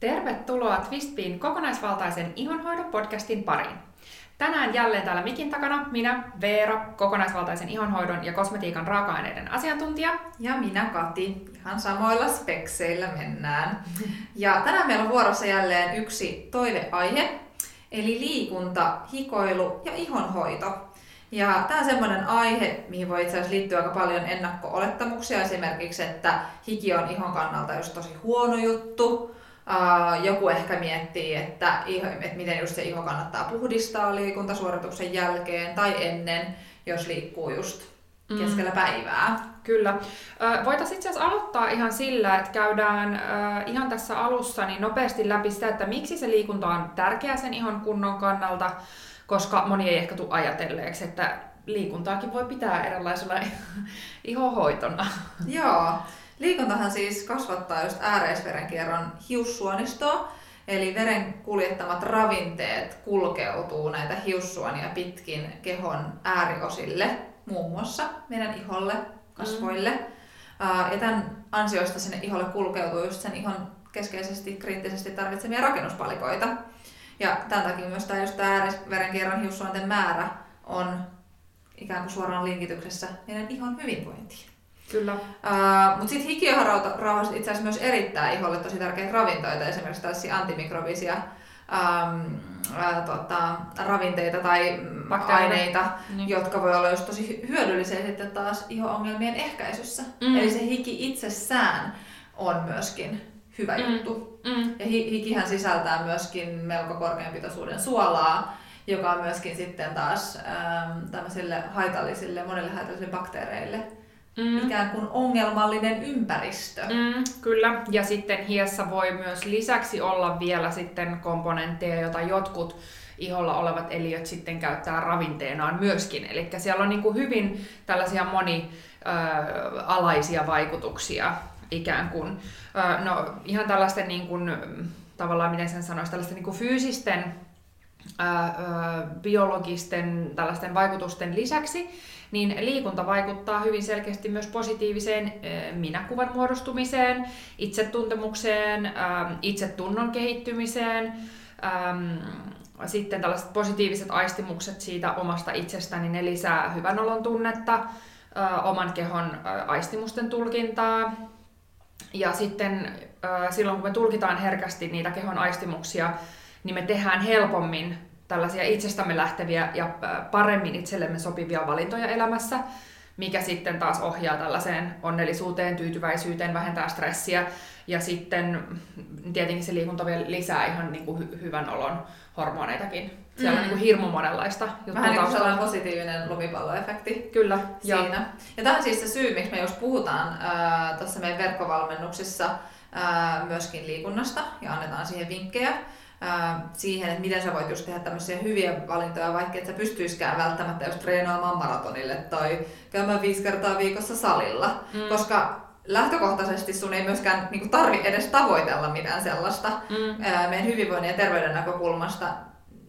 Tervetuloa Twistbin kokonaisvaltaisen ihonhoidon podcastin pariin. Tänään jälleen täällä mikin takana minä, Veera, kokonaisvaltaisen ihonhoidon ja kosmetiikan raaka-aineiden asiantuntija. Ja minä, Kati. Ihan samoilla spekseillä mennään. Ja tänään meillä on vuorossa jälleen yksi toiveaihe, eli liikunta, hikoilu ja ihonhoito. Ja tämä on semmoinen aihe, mihin voi itse asiassa liittyä aika paljon ennakko-olettamuksia. Esimerkiksi, että hiki on ihon kannalta just tosi huono juttu. Joku ehkä miettii, että, että miten just se iho kannattaa puhdistaa liikuntasuorituksen jälkeen tai ennen, jos liikkuu just mm. keskellä päivää. Kyllä. Voitaisiin itse asiassa aloittaa ihan sillä, että käydään ihan tässä alussa niin nopeasti läpi sitä, että miksi se liikunta on tärkeää sen ihon kunnon kannalta, koska moni ei ehkä tule ajatelleeksi, että liikuntaakin voi pitää erilaisella ihohoitona. Joo. Liikuntahan siis kasvattaa just ääreisverenkierron hiussuonistoa, eli veren kuljettamat ravinteet kulkeutuu näitä hiussuonia pitkin kehon ääriosille, muun muassa meidän iholle, kasvoille. Mm. Ja tämän ansiosta sinne iholle kulkeutuu just sen ihon keskeisesti kriittisesti tarvitsemia rakennuspalikoita. Ja tämän takia myös tämä, just tämä hiussuonten määrä on ikään kuin suoraan linkityksessä meidän ihon hyvinvointiin. Kyllä. Uh, Mutta sitten hikioharauhasta itse asiassa myös erittää iholle tosi tärkeitä ravintoita, esimerkiksi tällaisia antimikrobisia um, uh, tota, ravinteita tai Bakteereita. aineita, niin. jotka voi olla just tosi hyödyllisiä sitten taas iho-ongelmien ehkäisyssä. Mm. Eli se hiki itsessään on myöskin hyvä mm. juttu. Mm. Ja hikihän sisältää myöskin melko korkean pitoisuuden suolaa, joka on myöskin sitten taas ähm, tämmöisille haitallisille, monille haitallisille bakteereille mm. ikään kuin ongelmallinen ympäristö. Mm, kyllä, ja sitten hiessä voi myös lisäksi olla vielä sitten komponentteja, joita jotkut iholla olevat eliöt sitten käyttää ravinteenaan myöskin. Eli siellä on niin kuin hyvin tällaisia monialaisia vaikutuksia ikään kuin. No ihan tällaisten niin kuin, tavallaan, miten sen sanoisi, tällaisten niin kuin fyysisten, biologisten tällaisten vaikutusten lisäksi, niin liikunta vaikuttaa hyvin selkeästi myös positiiviseen minäkuvan muodostumiseen, itsetuntemukseen, itsetunnon kehittymiseen, sitten tällaiset positiiviset aistimukset siitä omasta itsestäni, niin ne lisää hyvän olon tunnetta, oman kehon aistimusten tulkintaa, ja sitten silloin kun me tulkitaan herkästi niitä kehon aistimuksia, niin me tehdään helpommin tällaisia itsestämme lähteviä ja paremmin itsellemme sopivia valintoja elämässä, mikä sitten taas ohjaa tällaiseen onnellisuuteen, tyytyväisyyteen, vähentää stressiä. Ja sitten tietenkin se liikunta vielä lisää ihan niin kuin hy- hyvän olon hormoneitakin. Siellä mm. on niin kuin hirmu monenlaista juttua Vähän niin kuin sellainen positiivinen lumipalloefekti Kyllä, siinä. Jo. Ja tämä on siis se syy, miksi me just puhutaan äh, tässä meidän verkkovalmennuksissa äh, myöskin liikunnasta ja annetaan siihen vinkkejä siihen, että miten sä voit just tehdä tämmöisiä hyviä valintoja, vaikka et sä pystyiskään välttämättä just treenaamaan maratonille tai käymään viisi kertaa viikossa salilla. Mm. Koska lähtökohtaisesti sun ei myöskään niin tarvi edes tavoitella mitään sellaista mm. meidän hyvinvoinnin ja terveyden näkökulmasta.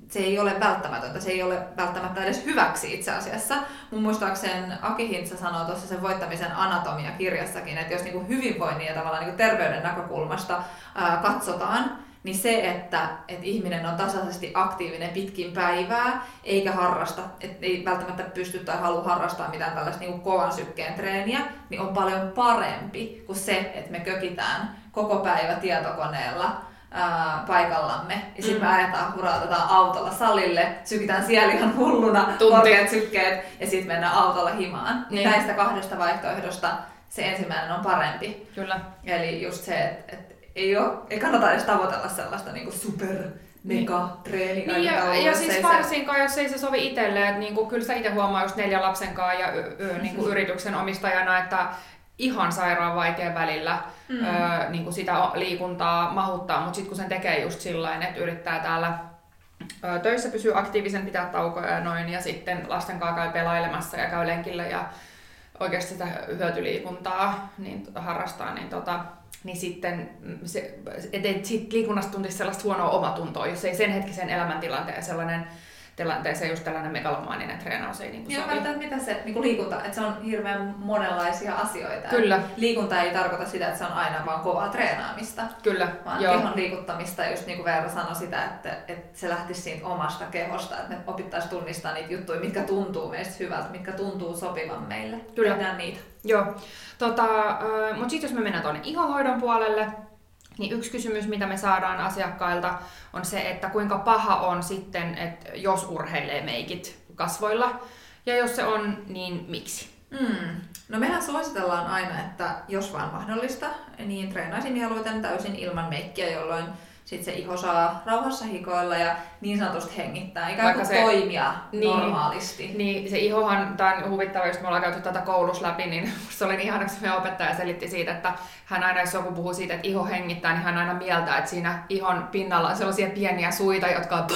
Se ei ole välttämätöntä, se ei ole välttämättä edes hyväksi itse asiassa. Mun muistaakseni Aki Hintsa sanoo tuossa sen voittamisen anatomia-kirjassakin, että jos niin hyvinvoinnin ja tavallaan niin terveyden näkökulmasta ää, katsotaan, niin se, että, että ihminen on tasaisesti aktiivinen pitkin päivää, eikä harrasta, että ei välttämättä pysty tai halua harrastaa mitään tällaista niin kovan sykkeen treeniä, niin on paljon parempi kuin se, että me kökitään koko päivä tietokoneella ää, paikallamme. Ja sitten mm. me ajetaan, hurautetaan autolla salille, sykitään siellä ihan hulluna, korkeat sykkeet, ja sitten mennään autolla himaan. Niin. Näistä kahdesta vaihtoehdosta se ensimmäinen on parempi. Kyllä. Eli just se, että et ei, ole, ei kannata edes tavoitella sellaista niin kuin super mega treeni niin, ja, ja siis varsinkaan, jos ei se sovi itselle, että niin kuin, kyllä sä itse huomaa just neljä lapsen kanssa ja y, y, niin kuin yrityksen omistajana, että ihan sairaan vaikea välillä mm. ö, niin kuin sitä liikuntaa mahuttaa, mutta sitten kun sen tekee just sillä että yrittää täällä ö, töissä pysyä aktiivisen, pitää taukoja ja noin, ja sitten lasten kanssa käy pelailemassa ja käy lenkillä ja oikeasti sitä hyötyliikuntaa niin, harrastaa, niin tota, niin sitten se, et, et sit liikunnasta tuntisi sellaista huonoa omatuntoa, jos ei sen hetkisen elämäntilanteen sellainen tilanteeseen just tällainen megalomaaninen treenaus ei niin Joo, sovi. Joo, mitä se niin kuin liikunta, että se on hirveän monenlaisia asioita. Kyllä. Liikunta ei tarkoita sitä, että se on aina vaan kovaa treenaamista. Kyllä, Vaan Joo. kehon liikuttamista, just niin kuin Veera sanoi sitä, että, että se lähtisi siitä omasta kehosta, että me opittaisiin tunnistaa niitä juttuja, mitkä tuntuu meistä hyvältä, mitkä tuntuu sopivan meille. Kyllä. Tehdään niitä. Joo. Tota, mutta sitten jos me mennään tuonne ihohoidon puolelle, niin yksi kysymys, mitä me saadaan asiakkailta, on se, että kuinka paha on sitten, että jos urheilee meikit kasvoilla, ja jos se on, niin miksi? Mm. No mehän suositellaan aina, että jos vaan mahdollista, niin treenaisin mieluiten täysin ilman meikkiä, jolloin sitten se iho saa rauhassa hikoilla ja niin sanotusti hengittää, ikään kuin se, toimia niin, normaalisti. Niin, se ihohan, tämä on huvittava, jos me ollaan käyty tätä koulussa läpi, niin se oli niin ihana, kun meidän opettaja selitti siitä, että hän aina, jos joku puhuu siitä, että iho hengittää, niin hän aina mieltää, että siinä ihon pinnalla on sellaisia pieniä suita, jotka on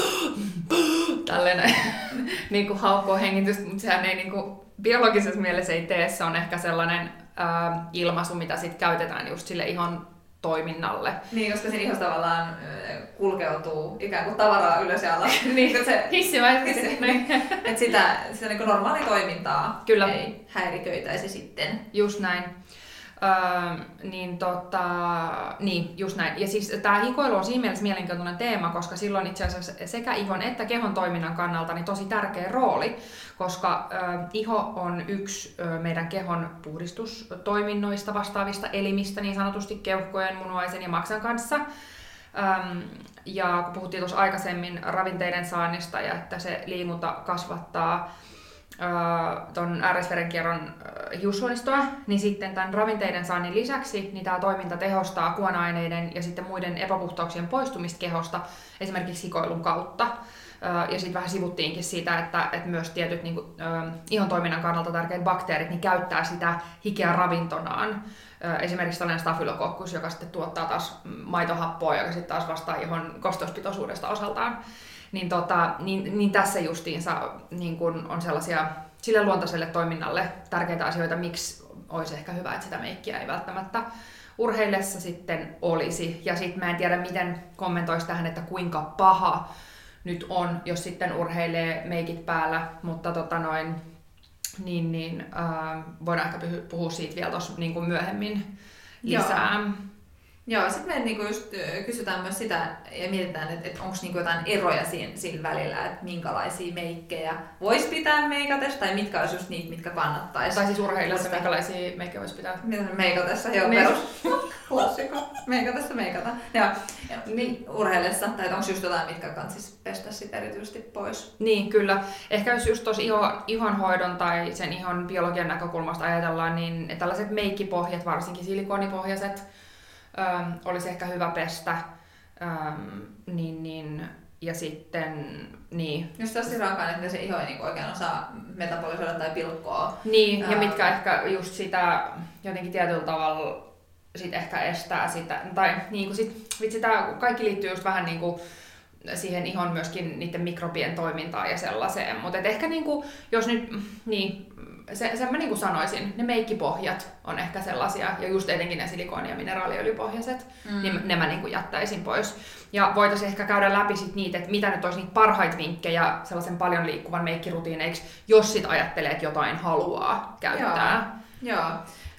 tällainen niin kuin haukkoo hengitystä, mutta sehän ei niin kuin, biologisessa mielessä ei tee, se on ehkä sellainen ää, ilmaisu, mitä sitten käytetään just sille ihon toiminnalle. Niin, koska siinä ihossa tavallaan kulkeutuu ikään kuin tavaraa ylös ja alas. niin, se hissimäisesti. Niin. että sitä, sitä niin normaali toimintaa Kyllä. ei häiriköitäisi sitten. Just näin. Öö, niin, tota, niin, just näin. Ja siis tämä hikoilu on siinä mielessä mielenkiintoinen teema, koska silloin itse asiassa sekä ihon että kehon toiminnan kannalta niin tosi tärkeä rooli, koska ö, iho on yksi ö, meidän kehon puhdistustoiminnoista vastaavista elimistä, niin sanotusti keuhkojen, munuaisen ja maksan kanssa. Ja kun puhuttiin tuossa aikaisemmin ravinteiden saannista ja että se liikunta kasvattaa tuon ääräisverenkierron hiussuonistoa, niin sitten tämän ravinteiden saannin lisäksi niin tämä toiminta tehostaa kuona-aineiden ja sitten muiden epäpuhtauksien poistumista kehosta esimerkiksi hikoilun kautta. Ja sitten vähän sivuttiinkin siitä, että, että myös tietyt niin kuin, ihon toiminnan kannalta tärkeät bakteerit niin käyttää sitä hikeä ravintonaan. Esimerkiksi tällainen stafylokokkus, joka sitten tuottaa taas maitohappoa, joka sitten taas vastaa ihon kosteuspitoisuudesta osaltaan niin, tota, niin, niin tässä justiinsa niin kun on sellaisia sille luontaiselle toiminnalle tärkeitä asioita, miksi olisi ehkä hyvä, että sitä meikkiä ei välttämättä urheillessa sitten olisi. Ja sitten mä en tiedä, miten kommentoisi tähän, että kuinka paha nyt on, jos sitten urheilee meikit päällä, mutta tota noin, niin, niin äh, voidaan ehkä puhua siitä vielä tuossa niin myöhemmin lisää. Joo. Joo, sitten me niinku just kysytään myös sitä ja mietitään, että, että onko niinku jotain eroja siinä, siinä välillä, että minkälaisia meikkejä voisi pitää meikatessa tai mitkä olisi just niitä, mitkä kannattaisi. Tai siis urheilijoissa minkälaisia meikkejä voisi pitää. Meikatessa, joo, niin. perus. Klassikko. Meikatessa meikata. Ja, ja niin, urheillessa, tai onko just jotain, mitkä kansis pestä sit erityisesti pois? Niin, kyllä. Ehkä jos just tuossa iho, ihonhoidon tai sen ihon biologian näkökulmasta ajatellaan, niin tällaiset meikkipohjat, varsinkin silikonipohjaiset, ähm, olisi ehkä hyvä pestä. Ähm, niin, niin, ja sitten, niin. Jos tosi raaka että se iho ei niin oikein osaa metabolisoida tai pilkkoa. Niin, ja mitkä ehkä just sitä jotenkin tietyllä tavalla sit ehkä estää sitä, tai niin kuin sit, vitsi, tää kaikki liittyy just vähän niin kuin siihen ihon myöskin niiden mikrobien toimintaan ja sellaiseen, mutta ehkä niin kuin, jos nyt, niin, se, sen mä niin kuin sanoisin, ne meikkipohjat on ehkä sellaisia, ja just etenkin ne silikoni- ja mineraaliöljypohjaiset, mm. niin ne mä niin kuin jättäisin pois. Ja voitaisiin ehkä käydä läpi sit niitä, että mitä nyt olisi niitä parhaita vinkkejä sellaisen paljon liikkuvan meikkirutiineiksi, jos sit ajattelee, että jotain haluaa käyttää. Joo. Joo.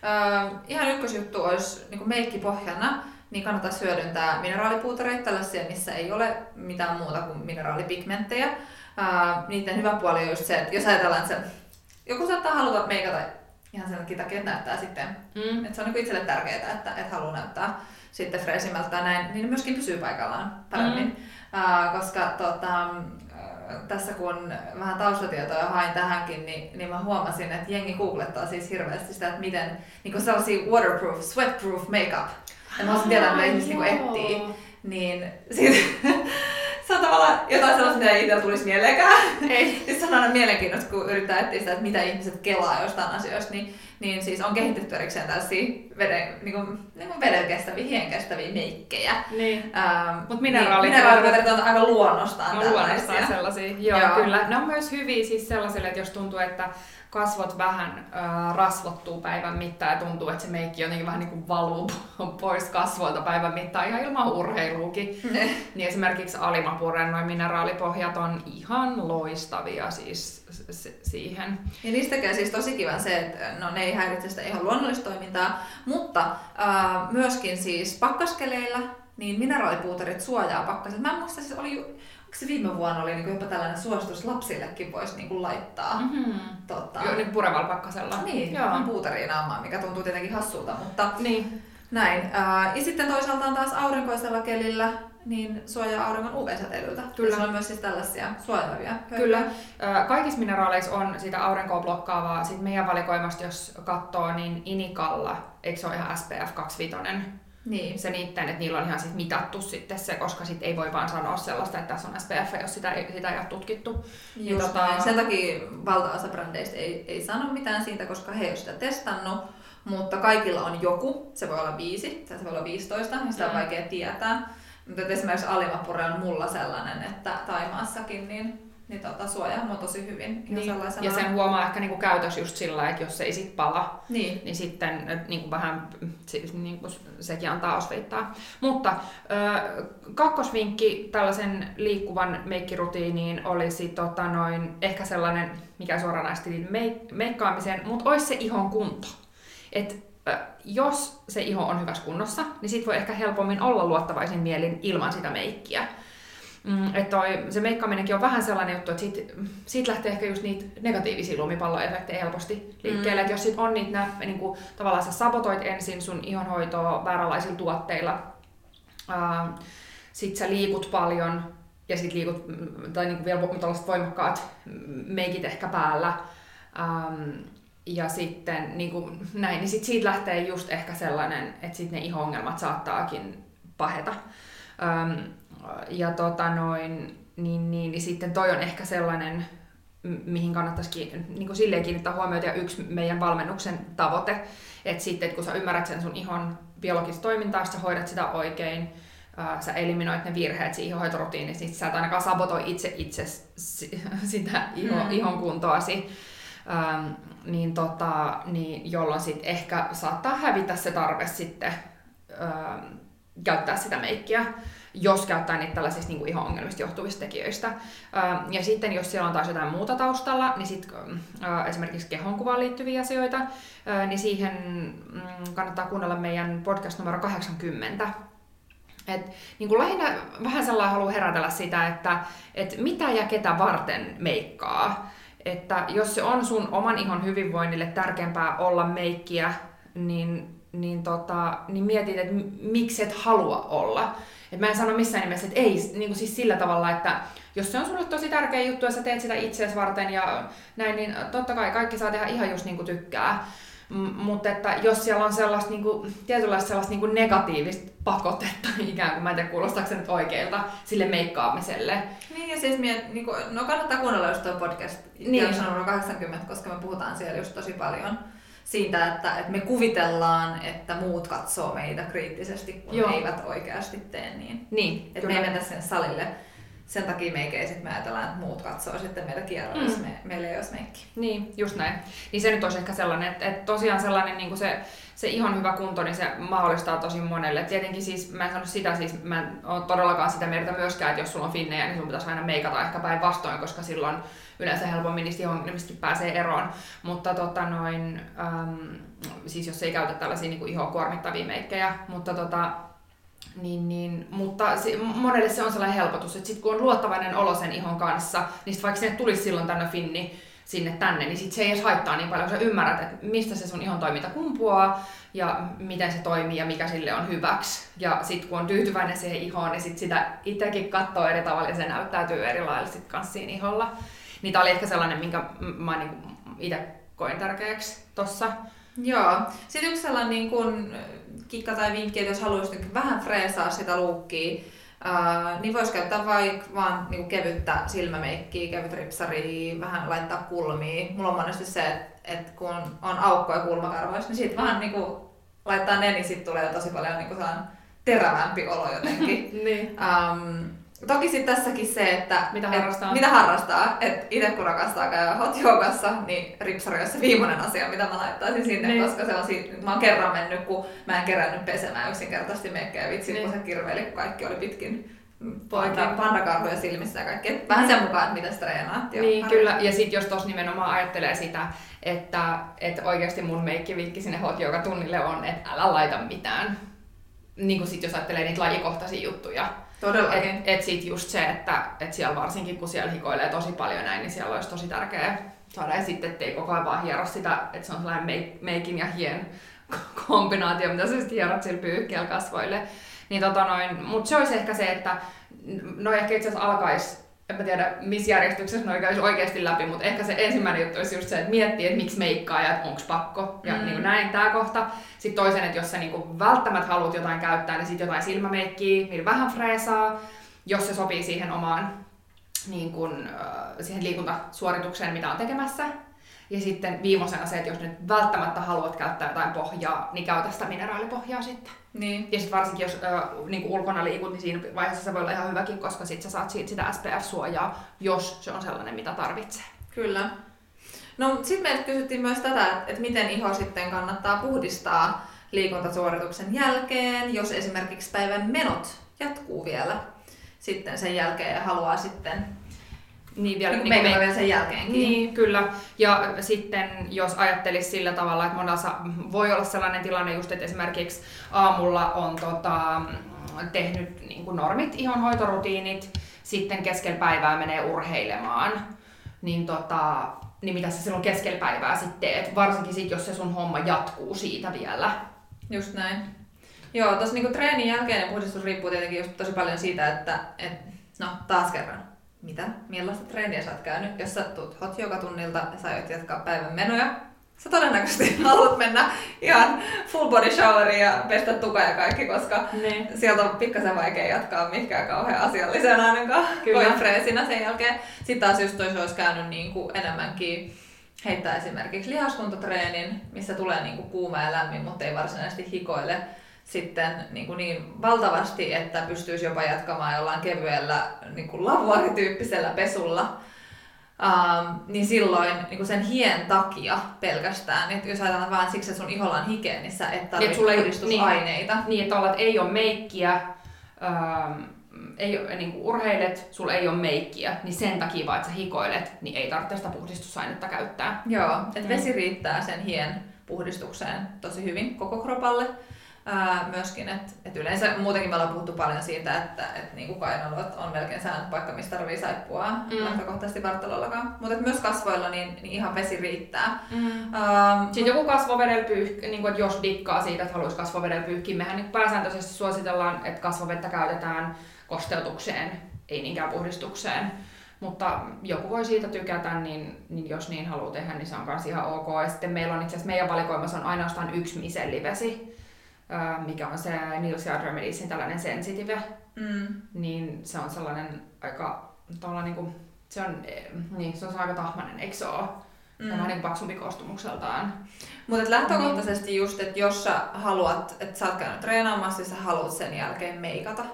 Äh, ihan ykkösjuttu olisi niin meikkipohjana, niin kannattaa hyödyntää mineraalipuutereita, tällaisia, missä ei ole mitään muuta kuin mineraalipigmenttejä. Äh, niiden hyvä puoli on just se, että jos ajatellaan, että se joku saattaa haluta meikata ihan sen takia, että näyttää sitten. Mm. Että se on niin itselle tärkeää, että, että haluaa näyttää sitten freesimmältä tai näin, niin myöskin pysyy paikallaan paremmin. Mm. Uh, koska tota, tässä kun vähän taustatietoja hain tähänkin, niin, niin mä huomasin, että jengi googlettaa siis hirveästi sitä, että miten niin sellaisia waterproof, sweatproof makeup. Ja mä haluaisin tietää, mitä ihmiset niin etsii. Niin sit, se on tavallaan jotain sellaista, mitä ei itsellä tulisi mieleenkään. Ei. Sitten se on aina mielenkiintoista, kun yrittää etsiä sitä, että mitä ihmiset kelaa jostain asioista, niin, niin siis on kehitetty erikseen tällaisia veden, niin kuin, niin kuin veden kestäviä, hien kestäviä meikkejä. Niin. Ähm, Mutta mineraalit, mineraalit on aika luonnostaan on luonnostaan sellaisia. Joo, Joo, kyllä. Ne on myös hyviä siis sellaisille, että jos tuntuu, että kasvot vähän äh, rasvottuu päivän mittaan ja tuntuu, että se meikki jotenkin vähän niin kuin valuu pois kasvoilta päivän mittaan ihan ilman urheiluukin. niin esimerkiksi alimapuren noin mineraalipohjat on ihan loistavia siis siihen. Ja niistäkään siis tosi kiva se, että no ne ei häiritse sitä ihan luonnollista toimintaa, mutta äh, myöskin siis pakkaskeleillä niin mineraalipuuterit suojaa pakkaset. Mä en muista, siis oli se viime vuonna oli niin jopa tällainen suositus lapsillekin voisi niin kuin laittaa. Mm-hmm. Tota... Joo, niin purevalla pakkasella. Niin, Joo. puuteriin mikä tuntuu tietenkin hassulta, mutta niin. näin. ja sitten toisaalta taas aurinkoisella kelillä niin suojaa auringon UV-säteilyltä. Kyllä. Ja on myös siis tällaisia suojaavia. Kyllä. Kaikissa mineraaleissa on sitä aurinkoa blokkaavaa. Sitten meidän valikoimasta, jos katsoo, niin Inikalla, eikö se ole ihan SPF 25? Niin. Se niitten, että niillä on ihan sit mitattu sitten se, koska sit ei voi vaan sanoa sellaista, että tässä on SPF, jos sitä ei, sitä ei ole tutkittu. Niin tota... Sen takia valtaosa brändeistä ei, ei sano mitään siitä, koska he eivät sitä testannut, mutta kaikilla on joku. Se voi olla 5, se voi olla 15, niin sitä on mm. vaikea tietää. Mutta esimerkiksi Alimapure on mulla sellainen, että Taimaassakin niin niin tota, suojaa tosi hyvin. Niin. Ja sen huomaa ehkä niinku käytös just sillä, että jos se ei sit pala, niin, niin sitten niinku vähän niinku, sekin antaa osviittaa. Mutta ö, kakkosvinkki tällaisen liikkuvan meikkirutiiniin olisi tota noin, ehkä sellainen, mikä suoranaisesti meik- meikkaamiseen, mutta olisi se ihon kunto. Et, jos se iho on hyvässä kunnossa, niin sit voi ehkä helpommin olla luottavaisin mielin ilman sitä meikkiä. Mm, että toi, se meikkaaminenkin on vähän sellainen juttu, että siitä, siitä lähtee ehkä just niitä negatiivisia lumipalloefektejä helposti liikkeelle. Mm. Että jos sit on niitä, niin kuin, tavallaan sä sabotoit ensin sun ihonhoitoa vääränlaisilla tuotteilla, ää, sit sä liikut paljon ja sit liikut, tai niin kuin vielä tällaiset voimakkaat meikit ehkä päällä, ähm, ja sitten niin kuin näin, niin sit siitä lähtee just ehkä sellainen, että sit ne iho-ongelmat saattaakin paheta. Ähm, ja tota noin, niin, niin, niin sitten toi on ehkä sellainen, mihin kannattaisi niin kuin silleen kiinnittää huomiota ja yksi meidän valmennuksen tavoite, että sitten että kun sä ymmärrät sen sun ihon biologista toimintaa, sä hoidat sitä oikein, sä eliminoit ne virheet siinä ihohoitorutiinissa, niin sä et ainakaan sabotoi itse itse sitä iho, mm. ihon kuntoasi. Ähm, niin tota, niin jolloin sit ehkä saattaa hävitä se tarve sitten ähm, käyttää sitä meikkiä jos käyttää niitä tällaisista niin kuin ongelmista johtuvista tekijöistä. Ja sitten jos siellä on taas jotain muuta taustalla, niin sit, esimerkiksi kehonkuvaan liittyviä asioita, niin siihen mm, kannattaa kuunnella meidän podcast numero 80. Et, niin kuin lähinnä vähän sellainen haluaa herätellä sitä, että et mitä ja ketä varten meikkaa. Että jos se on sun oman ihon hyvinvoinnille tärkeämpää olla meikkiä, niin, niin, tota, niin mietit, että miksi et halua olla. Et mä en sano missään nimessä, että ei niin kuin siis sillä tavalla, että jos se on sulle tosi tärkeä juttu ja sä teet sitä itseäsi varten ja näin, niin totta kai kaikki saa tehdä ihan just niin kuin tykkää. M- mutta että jos siellä on sellaista niin kuin, tietynlaista sellaista niin kuin negatiivista pakotetta ikään kuin, mä en tiedä kuulostaako se nyt oikealta, sille meikkaamiselle. Niin ja siis miet, niin kuin, no kannattaa kuunnella just tuo podcast, niin. 80, koska me puhutaan siellä just tosi paljon siitä, että, että me kuvitellaan, että muut katsoo meitä kriittisesti, kun Joo. eivät oikeasti tee niin. niin että me ei mennä sen salille sen takia meikä ei me ajatellaan, että muut katsoo sitten meitä kierroissa, mm. me, meillä ei olisi meikki. Niin, just näin. Niin se nyt olisi ehkä sellainen, että, että tosiaan sellainen niin kuin se, se ihon hyvä kunto, niin se mahdollistaa tosi monelle. Tietenkin siis, mä en sano sitä, siis mä en ole todellakaan sitä mieltä myöskään, että jos sulla on finnejä, niin sun pitäisi aina meikata ehkä päinvastoin, koska silloin yleensä helpommin niistä ihongelmistakin pääsee eroon. Mutta tota noin, äm, siis jos ei käytä tällaisia niin kuin ihoa kuormittavia meikkejä, mutta tota, niin, niin, mutta se, monelle se on sellainen helpotus, että sit kun on luottavainen olo sen ihon kanssa, niin vaikka sinne tulisi silloin tänne finni sinne tänne, niin sit se ei edes haittaa niin paljon, kun sä ymmärrät, että mistä se sun ihon toiminta kumpuaa ja miten se toimii ja mikä sille on hyväksi. Ja sitten kun on tyytyväinen siihen ihoon, niin sit sitä itsekin katsoo eri tavalla ja se näyttäytyy eri lailla sit kanssa siinä iholla. Niin tää oli ehkä sellainen, minkä mä niin itse koin tärkeäksi tossa. Joo. Sitten yksi sellainen niin kun, kikka tai vinkki, että jos haluaisi vähän freesaa sitä luukkia, Uh, niin voisi käyttää vaikka vaan niinku kevyttä silmämeikkiä, kevyt ripsaria, vähän laittaa kulmia. Mulla on monesti se, että et kun on aukkoja kulmakarvoissa, niin sitten vähän niinku laittaa ne, niin sitten tulee tosi paljon niinku terävämpi olo jotenkin. niin. um, Toki sitten tässäkin se, että Mitä et, harrastaa. mitä harrastaa. Et itse kun rakastaa käydä hot yogassa, niin ripsari on se viimeinen asia, mitä mä laittaisin sinne, Niin. koska se on siitä, mä oon kerran mennyt, kun mä en kerännyt pesemään yksinkertaisesti meikkejä vitsi, Niin. kun se kirveeli, kun kaikki oli pitkin panda, pandakarhuja silmissä ja kaikki. Et vähän sen mukaan, että mitä sä treenaat. ja Niin, kyllä. Ja sitten jos tos nimenomaan ajattelee sitä, että, että oikeasti mun meikkivinkki sinne hot tunnille on, että älä laita mitään. Niin kuin sit jos ajattelee niitä lajikohtaisia juttuja. Todellakin. Et, et sit just se, että et siellä varsinkin kun siellä hikoilee tosi paljon näin, niin siellä olisi tosi tärkeää saada. Ja sitten ettei koko ajan vaan hiero sitä, että se on sellainen meik- meikin ja hien kombinaatio, mitä sä sitten hierot sillä pyyhkeellä kasvoille. Niin tota noin, mut se olisi ehkä se, että no ehkä itse asiassa alkaisi en mä tiedä, missä järjestyksessä noi kävisi oikeasti läpi, mutta ehkä se ensimmäinen juttu olisi just se, että miettii, että miksi meikkaa ja onko pakko. Ja Mm. niin kuin näin tämä kohta. Sitten toisen, että jos sä niin kuin välttämättä haluat jotain käyttää, niin sitten jotain silmämeikkiä, millä vähän freesaa, jos se sopii siihen omaan niin kuin, äh, siihen liikuntasuoritukseen, mitä on tekemässä. Ja sitten viimeisenä se, että jos nyt välttämättä haluat käyttää jotain pohjaa, niin käytä sitä mineraalipohjaa sitten. Niin. Ja sitten varsinkin jos ö, niin ulkona liikut, niin siinä vaiheessa se voi olla ihan hyväkin, koska sitten sä saat siitä sitä SPF-suojaa, jos se on sellainen, mitä tarvitsee. Kyllä. No sitten meiltä kysyttiin myös tätä, että, että miten iho sitten kannattaa puhdistaa liikuntasuorituksen jälkeen, jos esimerkiksi päivän menot jatkuu vielä sitten sen jälkeen ja haluaa sitten Niin vielä niin niin me- vielä sen jälkeenkin. Niin, kyllä. Ja sitten jos ajattelisi sillä tavalla, että monella sa- voi olla sellainen tilanne just, että esimerkiksi aamulla on tota, tehnyt niin kuin normit, ihonhoitorutiinit, sitten keskellä päivää menee urheilemaan, niin, tota, niin mitä sä silloin keskellä päivää sitten teet, varsinkin sit, jos se sun homma jatkuu siitä vielä. Just näin. Joo, tuossa niinku treenin jälkeinen puhdistus riippuu tietenkin just tosi paljon siitä, että et, no taas kerran, mitä, millaista treeniä sä oot käynyt. Jos sä tuut hot yoga tunnilta ja sä aiot jatkaa päivän menoja, sä todennäköisesti haluat mennä ihan full body showeriin ja pestä tuka ja kaikki, koska Niin. sieltä on pikkasen vaikea jatkaa mihinkään kauhean asiallisena ainakaan freesinä sen jälkeen. Sitten taas just olisi käynyt niin kuin enemmänkin heittää esimerkiksi lihaskuntotreenin, missä tulee niin kuin kuuma ja lämmin, mutta ei varsinaisesti hikoile sitten niin, kuin niin valtavasti, että pystyisi jopa jatkamaan jollain kevyellä niin kuin lavuarityyppisellä pesulla. Um, niin silloin niin kuin sen hien takia pelkästään, että jos ajatellaan vain siksi, että sun iholla on hikeä, niin sä et tarvitse puhdistusaineita. Niin, että tavallaan, että ei ole meikkiä, ähm, ei, niin kuin urheilet, sulla ei ole meikkiä, niin sen takia vaan, että sä hikoilet, niin ei tarvitse sitä puhdistusainetta käyttää. Joo, että Mm. vesi riittää sen hien puhdistukseen tosi hyvin koko kropalle. Ää, myöskin, että et yleensä muutenkin me ollaan puhuttu paljon siitä, että et niinku kainalot on melkein sään paikka, mistä tarvii saippua Mm. lähtökohtaisesti vartalollakaan. Mutta myös kasvoilla niin, niin ihan vesi riittää. Mm. Ähm, Sitten joku kasvovedellä pyyhki, niin kuin, että jos dikkaa siitä, että haluaisi kasvovedellä pyyhkiä, mehän niin pääsääntöisesti suositellaan, että kasvovettä käytetään kosteutukseen, ei niinkään puhdistukseen. Mutta joku voi siitä tykätä, niin, niin jos niin haluaa tehdä, niin se on myös ihan ok. Ja sitten meillä on itse asiassa meidän valikoimassa on ainoastaan yksi misellivesi, mikä on se Nils Yard Remediesin tällainen sensitive, mm, niin se on sellainen aika, tavallaan niin kuin, se on, eh, niin, se on aika tahmainen, eikö se ole? Mm. Vähän niin paksumpi koostumukseltaan. Mutta lähtökohtaisesti just, että jos sä haluat, että sä oot käynyt treenaamassa ja sä haluat sen jälkeen meikata,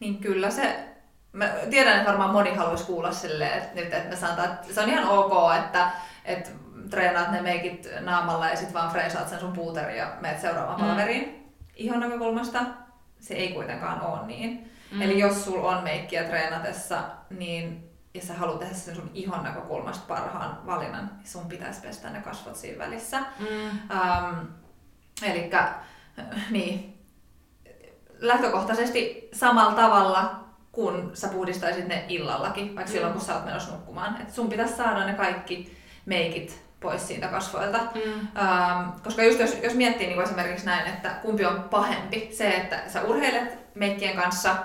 niin kyllä se, mä tiedän, että varmaan moni haluaisi kuulla silleen, että nyt että me sanotaan, että se on ihan ok, että, että treenaat ne meikit naamalla ja sit vaan freesaat sen sun puuterin ja meet seuraavaan Mm. palveriin. Ihon näkökulmasta se ei kuitenkaan ole niin. Mm. Eli jos sulla on meikkiä treenatessa, niin ja sä haluat tehdä sen sun ihon näkökulmasta parhaan valinnan, niin sun pitäisi pestä ne kasvot siinä välissä. Mm. Um, eli niin, lähtökohtaisesti samalla tavalla kun sä puhdistaisit ne illallakin, vaikka Mm. silloin kun sä oot menossa nukkumaan. Et sun pitäisi saada ne kaikki meikit pois siitä kasvoilta. Mm. Ähm, koska just jos, jos miettii niin kuin esimerkiksi näin, että kumpi on pahempi, se, että sä urheilet meikkien kanssa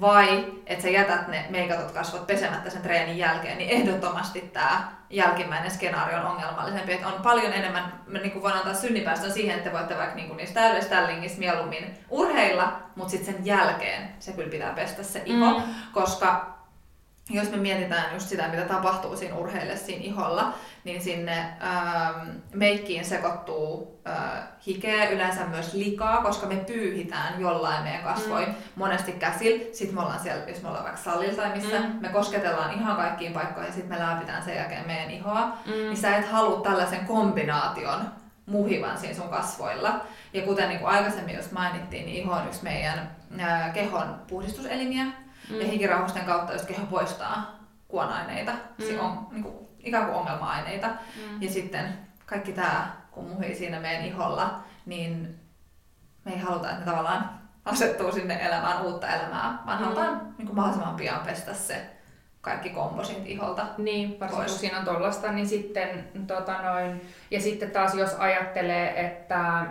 vai että sä jätät ne meikatut kasvot pesemättä sen treenin jälkeen, niin ehdottomasti tämä jälkimmäinen skenaario on ongelmallisempi. Että on paljon enemmän, mä niin voin antaa synnipäästön siihen, että te voitte vaikka niin niissä täydessä tällingissä mieluummin urheilla, mutta sitten sen jälkeen se kyllä pitää pestä se iho, Mm. koska jos me mietitään just sitä, mitä tapahtuu siinä urheille siinä iholla, niin sinne ähm, meikkiin sekoittuu äh, hikeä, yleensä myös likaa, koska me pyyhitään jollain meidän kasvoin, mm. monesti käsillä. Sitten me ollaan siellä, jos me ollaan vaikka salilla tai missä, mm. me kosketellaan ihan kaikkiin paikkoihin ja sitten me läpitään sen jälkeen meidän ihoa. Mm. Niin sä et halua tällaisen kombinaation muhivan siinä sun kasvoilla. Ja kuten niin kuin aikaisemmin just mainittiin, niin iho on yksi meidän äh, kehon puhdistuselimiä. Mm. Ja hikirauhasten kautta jos keho poistaa kuonaineita, mm. se on niin kuin, ikään kuin ongelma-aineita. Mm. Ja sitten kaikki tämä, kun muhii siinä meidän iholla, niin me ei haluta, että ne tavallaan asettuu sinne elämään uutta elämää, vaan mm. halutaan niin kuin mahdollisimman pian pestä se kaikki komposit iholta Niin, varsinkin kun siinä on tollasta, niin sitten tota noin, ja sitten taas jos ajattelee, että,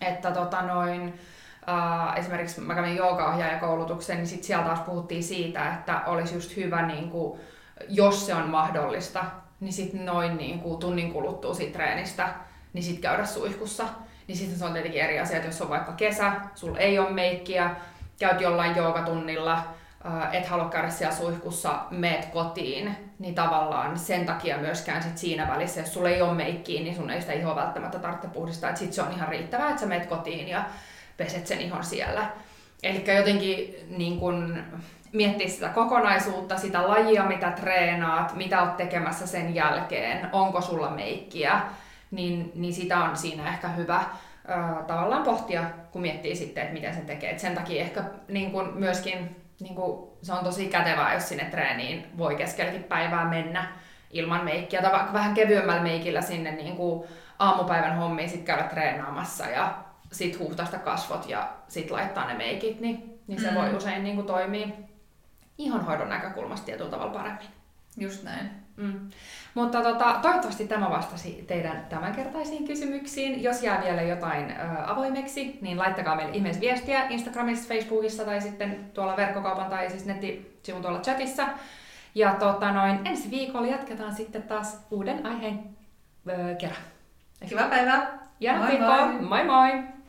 että tota noin, Uh, esimerkiksi mä kävin joogaohjaajakoulutuksen, niin sit siellä taas puhuttiin siitä, että olisi just hyvä, niin kuin, jos se on mahdollista, niin sitten noin niin kuin, tunnin kuluttua siitä treenistä, niin sitten käydä suihkussa. Niin sitten se on tietenkin eri asia, että jos on vaikka kesä, sulla ei ole meikkiä, käyt jollain joogatunnilla, uh, et halua käydä siellä suihkussa, meet kotiin, niin tavallaan sen takia myöskään sit siinä välissä, jos sulla ei ole meikkiä, niin sun ei sitä ihoa välttämättä tarvitse puhdistaa, että sitten se on ihan riittävää, että sä meet kotiin ja peset sen ihon siellä. Eli jotenkin niin kun, miettiä sitä kokonaisuutta, sitä lajia, mitä treenaat, mitä oot tekemässä sen jälkeen, onko sulla meikkiä, niin, niin sitä on siinä ehkä hyvä ö, tavallaan pohtia, kun miettii sitten, että miten se tekee. Et sen takia ehkä niin kun myöskin niin kun, se on tosi kätevää, jos sinne treeniin voi keskelläkin päivää mennä ilman meikkiä tai vaikka vähän kevyemmällä meikillä sinne niin kuin aamupäivän hommiin sitten käydä treenaamassa ja sit huuhtaista kasvot ja sit laittaa ne meikit, niin, niin se mm. voi usein niin kuin toimii ihonhoidon näkökulmasta tietyllä tavalla paremmin. Just näin. Mm. Mutta tota, toivottavasti tämä vastasi teidän tämänkertaisiin kysymyksiin. Jos jää vielä jotain ö, avoimeksi, niin laittakaa meille ihmeessä viestiä Instagramissa, Facebookissa tai sitten tuolla verkkokaupan tai siis nettisivun tuolla chatissa. Ja tota, noin, ensi viikolla jatketaan sitten taas uuden aiheen ö, kerran. Hyvää päivää! Ja moi moi! moi, moi.